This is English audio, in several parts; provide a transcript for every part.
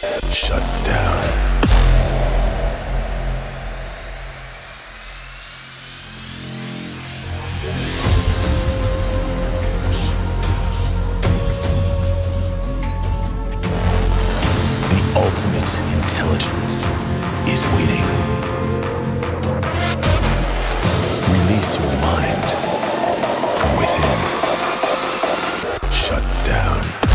Shut down. The ultimate intelligence is waiting. Release your mind from within. Shut down.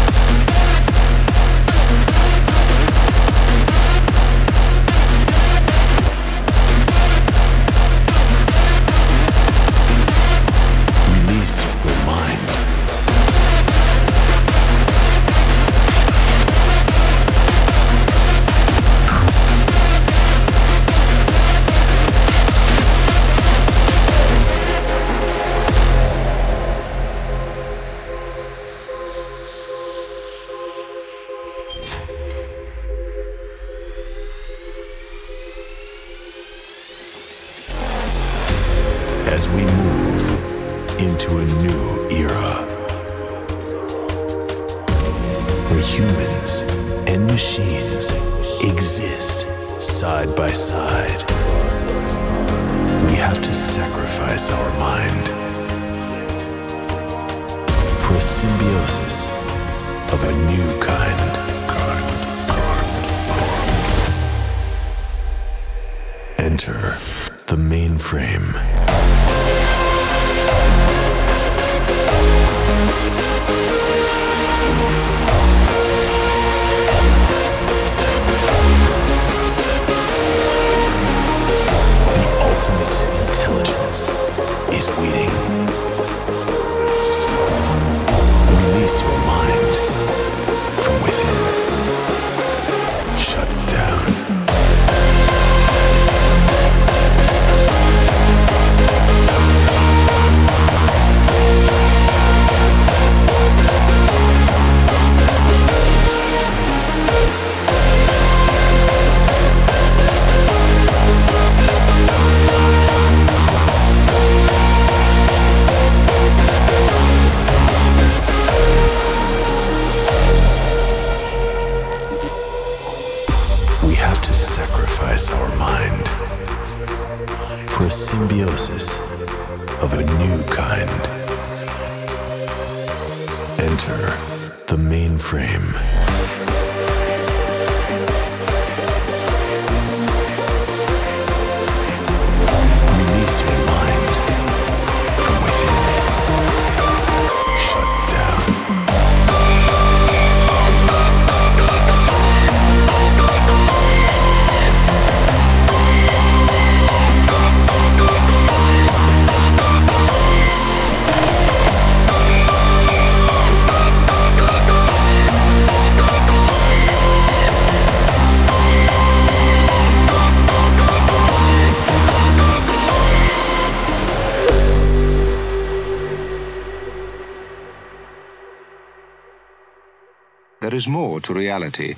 There is more to reality.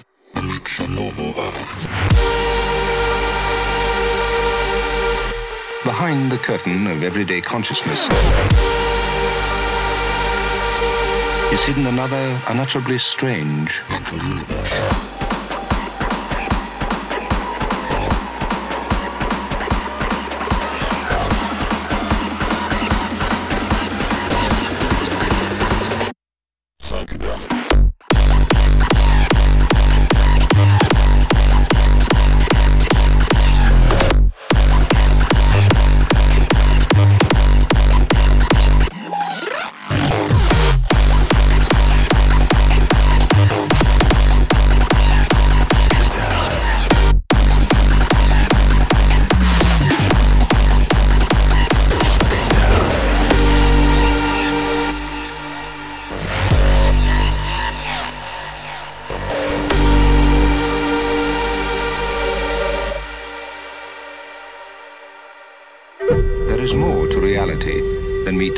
Behind the curtain of everyday consciousness is hidden another unutterably strange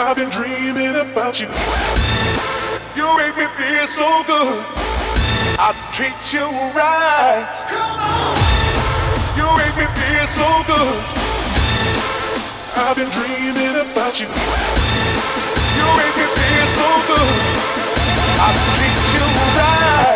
I've been dreaming about you. You make me feel so good. I'll treat you right. Come on. You make me feel so good. I've been dreaming about you. You make me feel so good. I'll treat you right.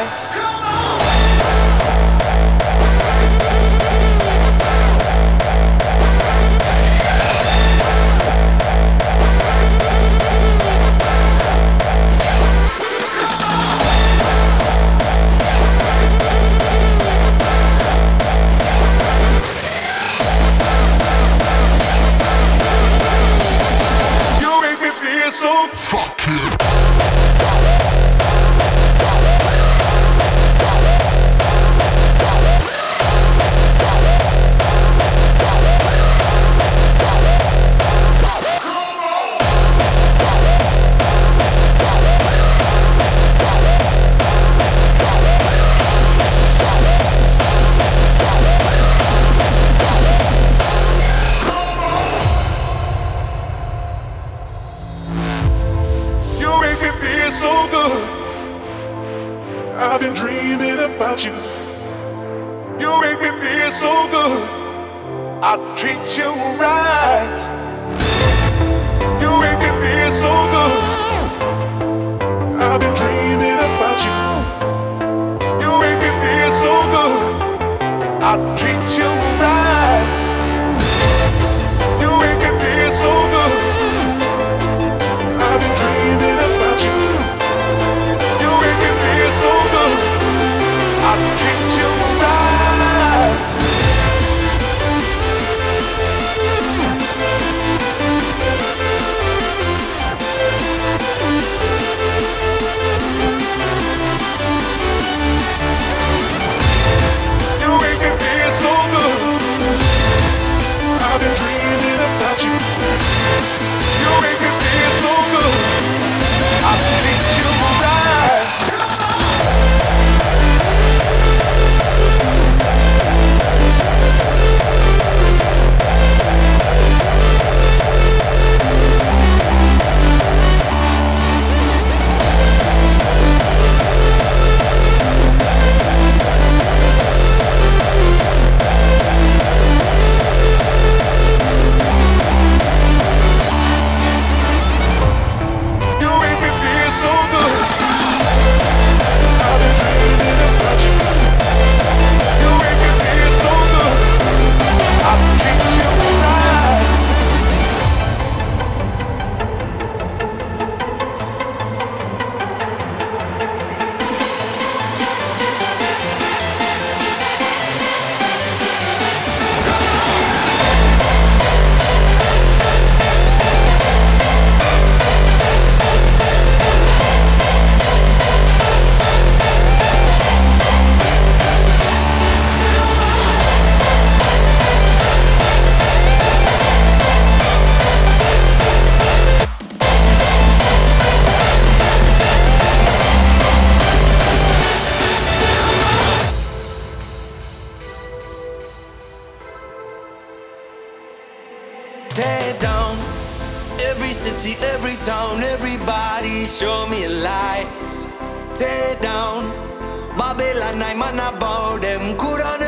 Babylon, I'm on a bow, them could on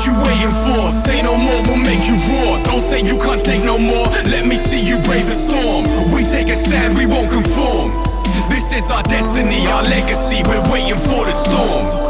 What you waiting for? Say no more, we'll make you roar. Don't say you can't take no more. Let me see you brave the storm. We take a stand, we won't conform. This is our destiny, our legacy. We're waiting for the storm.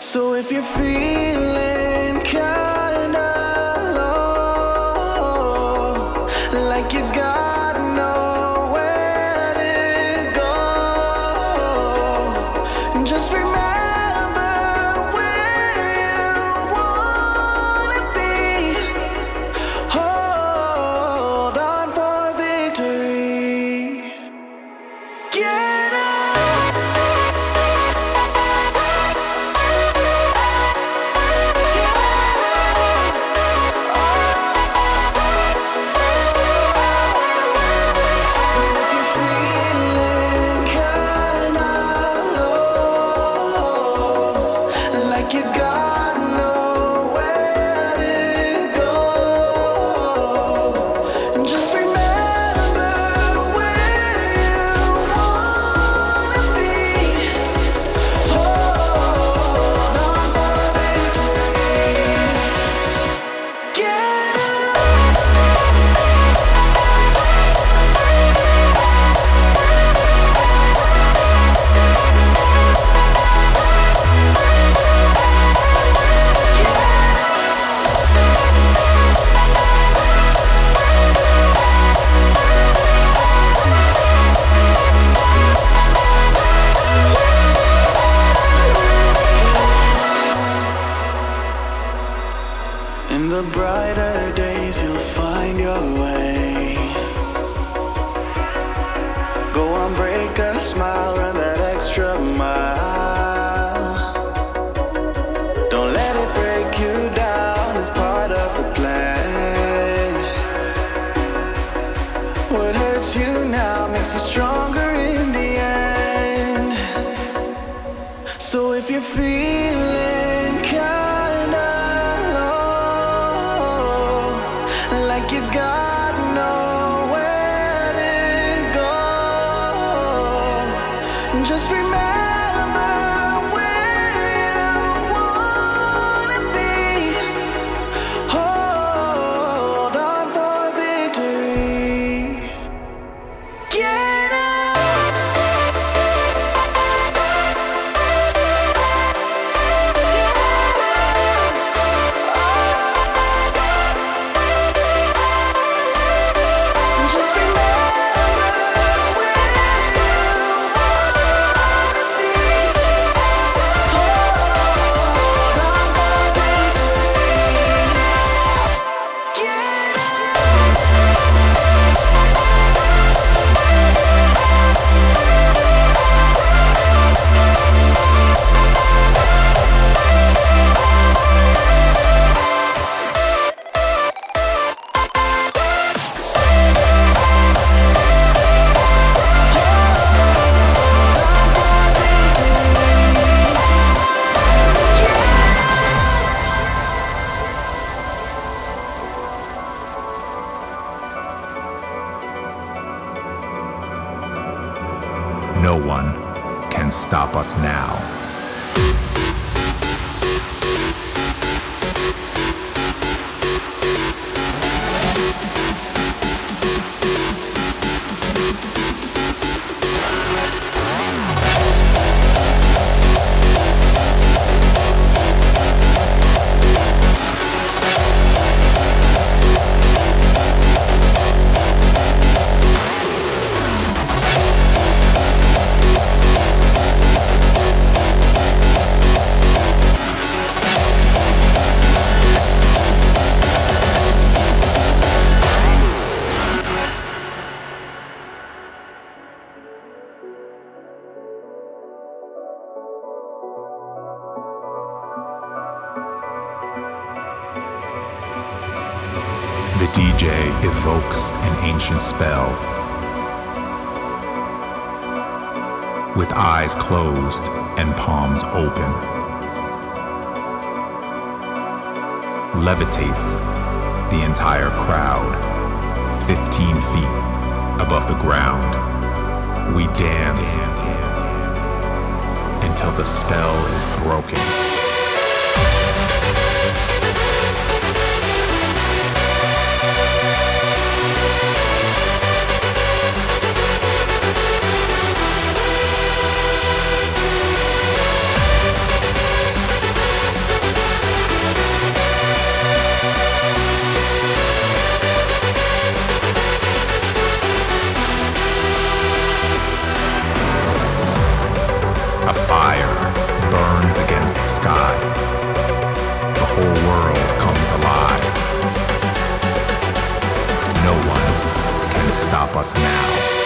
So if you're feeling. makes you stronger in the end. So if you feel levitates the entire crowd 15 feet above the ground. We dance, dance. until the spell is broken. sky. The whole world comes alive. No one can stop us now.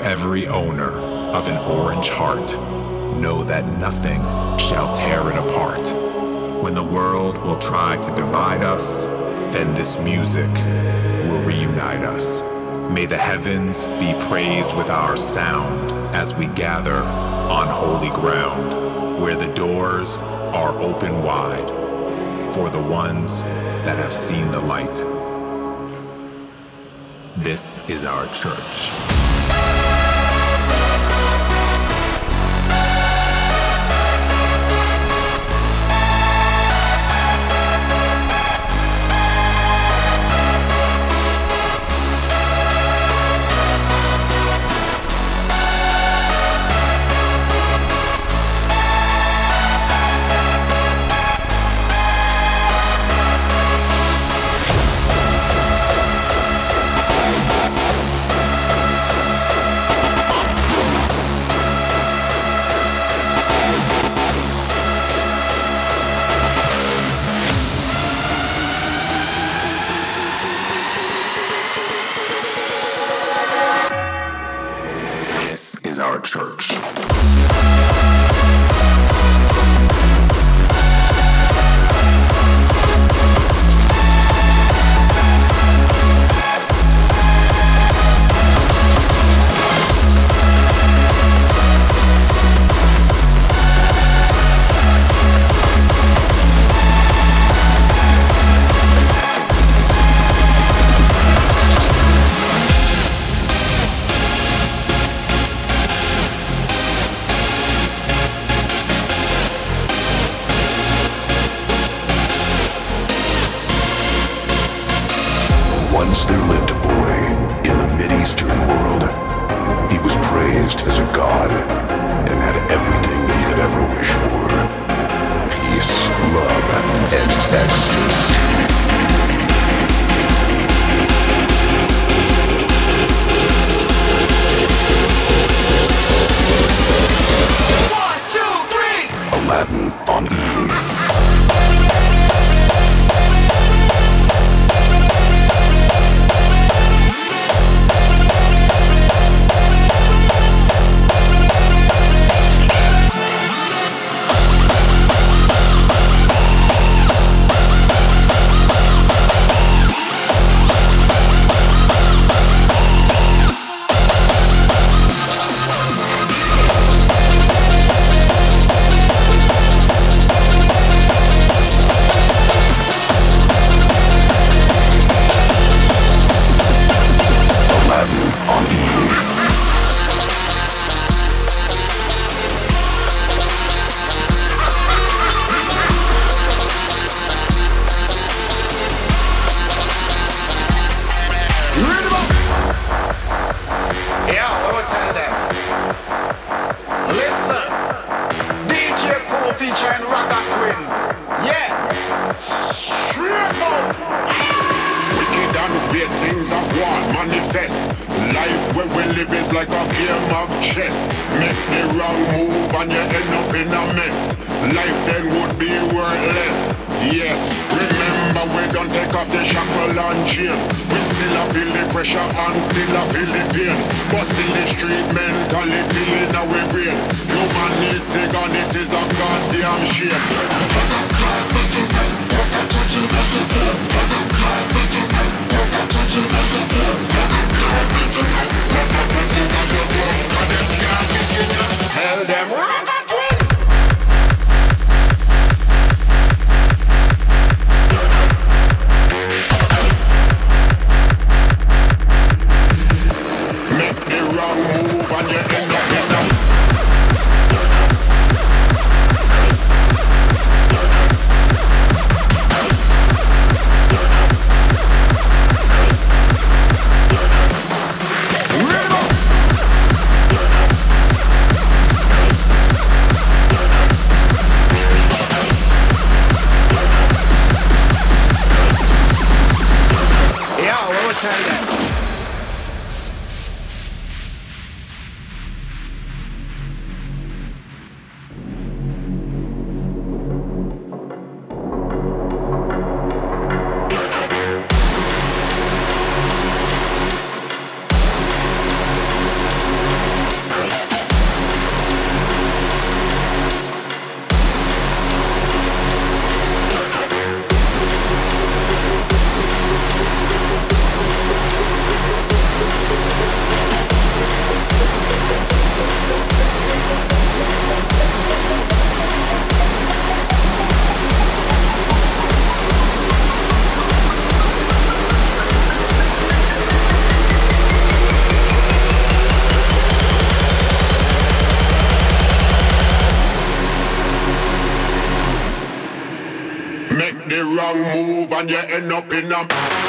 Every owner of an orange heart, know that nothing shall tear it apart. When the world will try to divide us, then this music will reunite us. May the heavens be praised with our sound as we gather on holy ground, where the doors are open wide for the ones that have seen the light. This is our church. Still a feel the pressure and still a feel the pain. But still the street mentality in our brain. Humanity gone, it is a goddamn shame. Tell Make the wrong move and you end up in a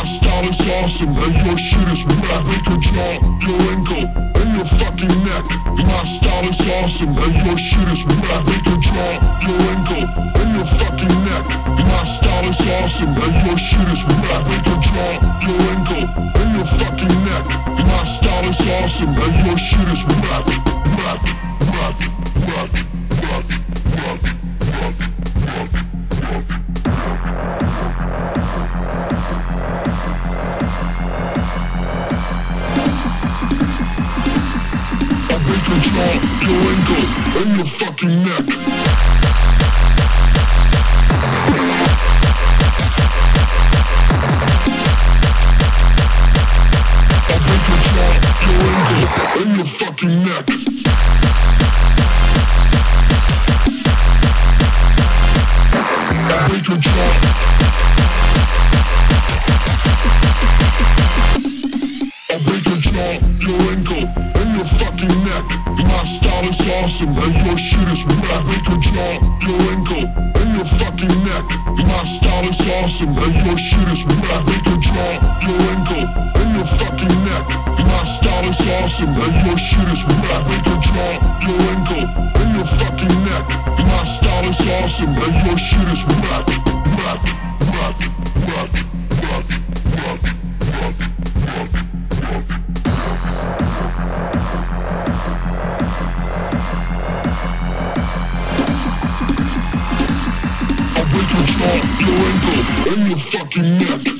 awesome and your shit is whack. Make your jaw, your ankle, and your fucking neck. My style is awesome and your shit is whack. Make your jaw, your ankle, and your fucking neck. My style is awesome and your shit is whack. Make your jaw, your ankle, and your fucking neck. My style is awesome and your shit is. Whack, and your fucking neck. Is your ankle and your fucking neck.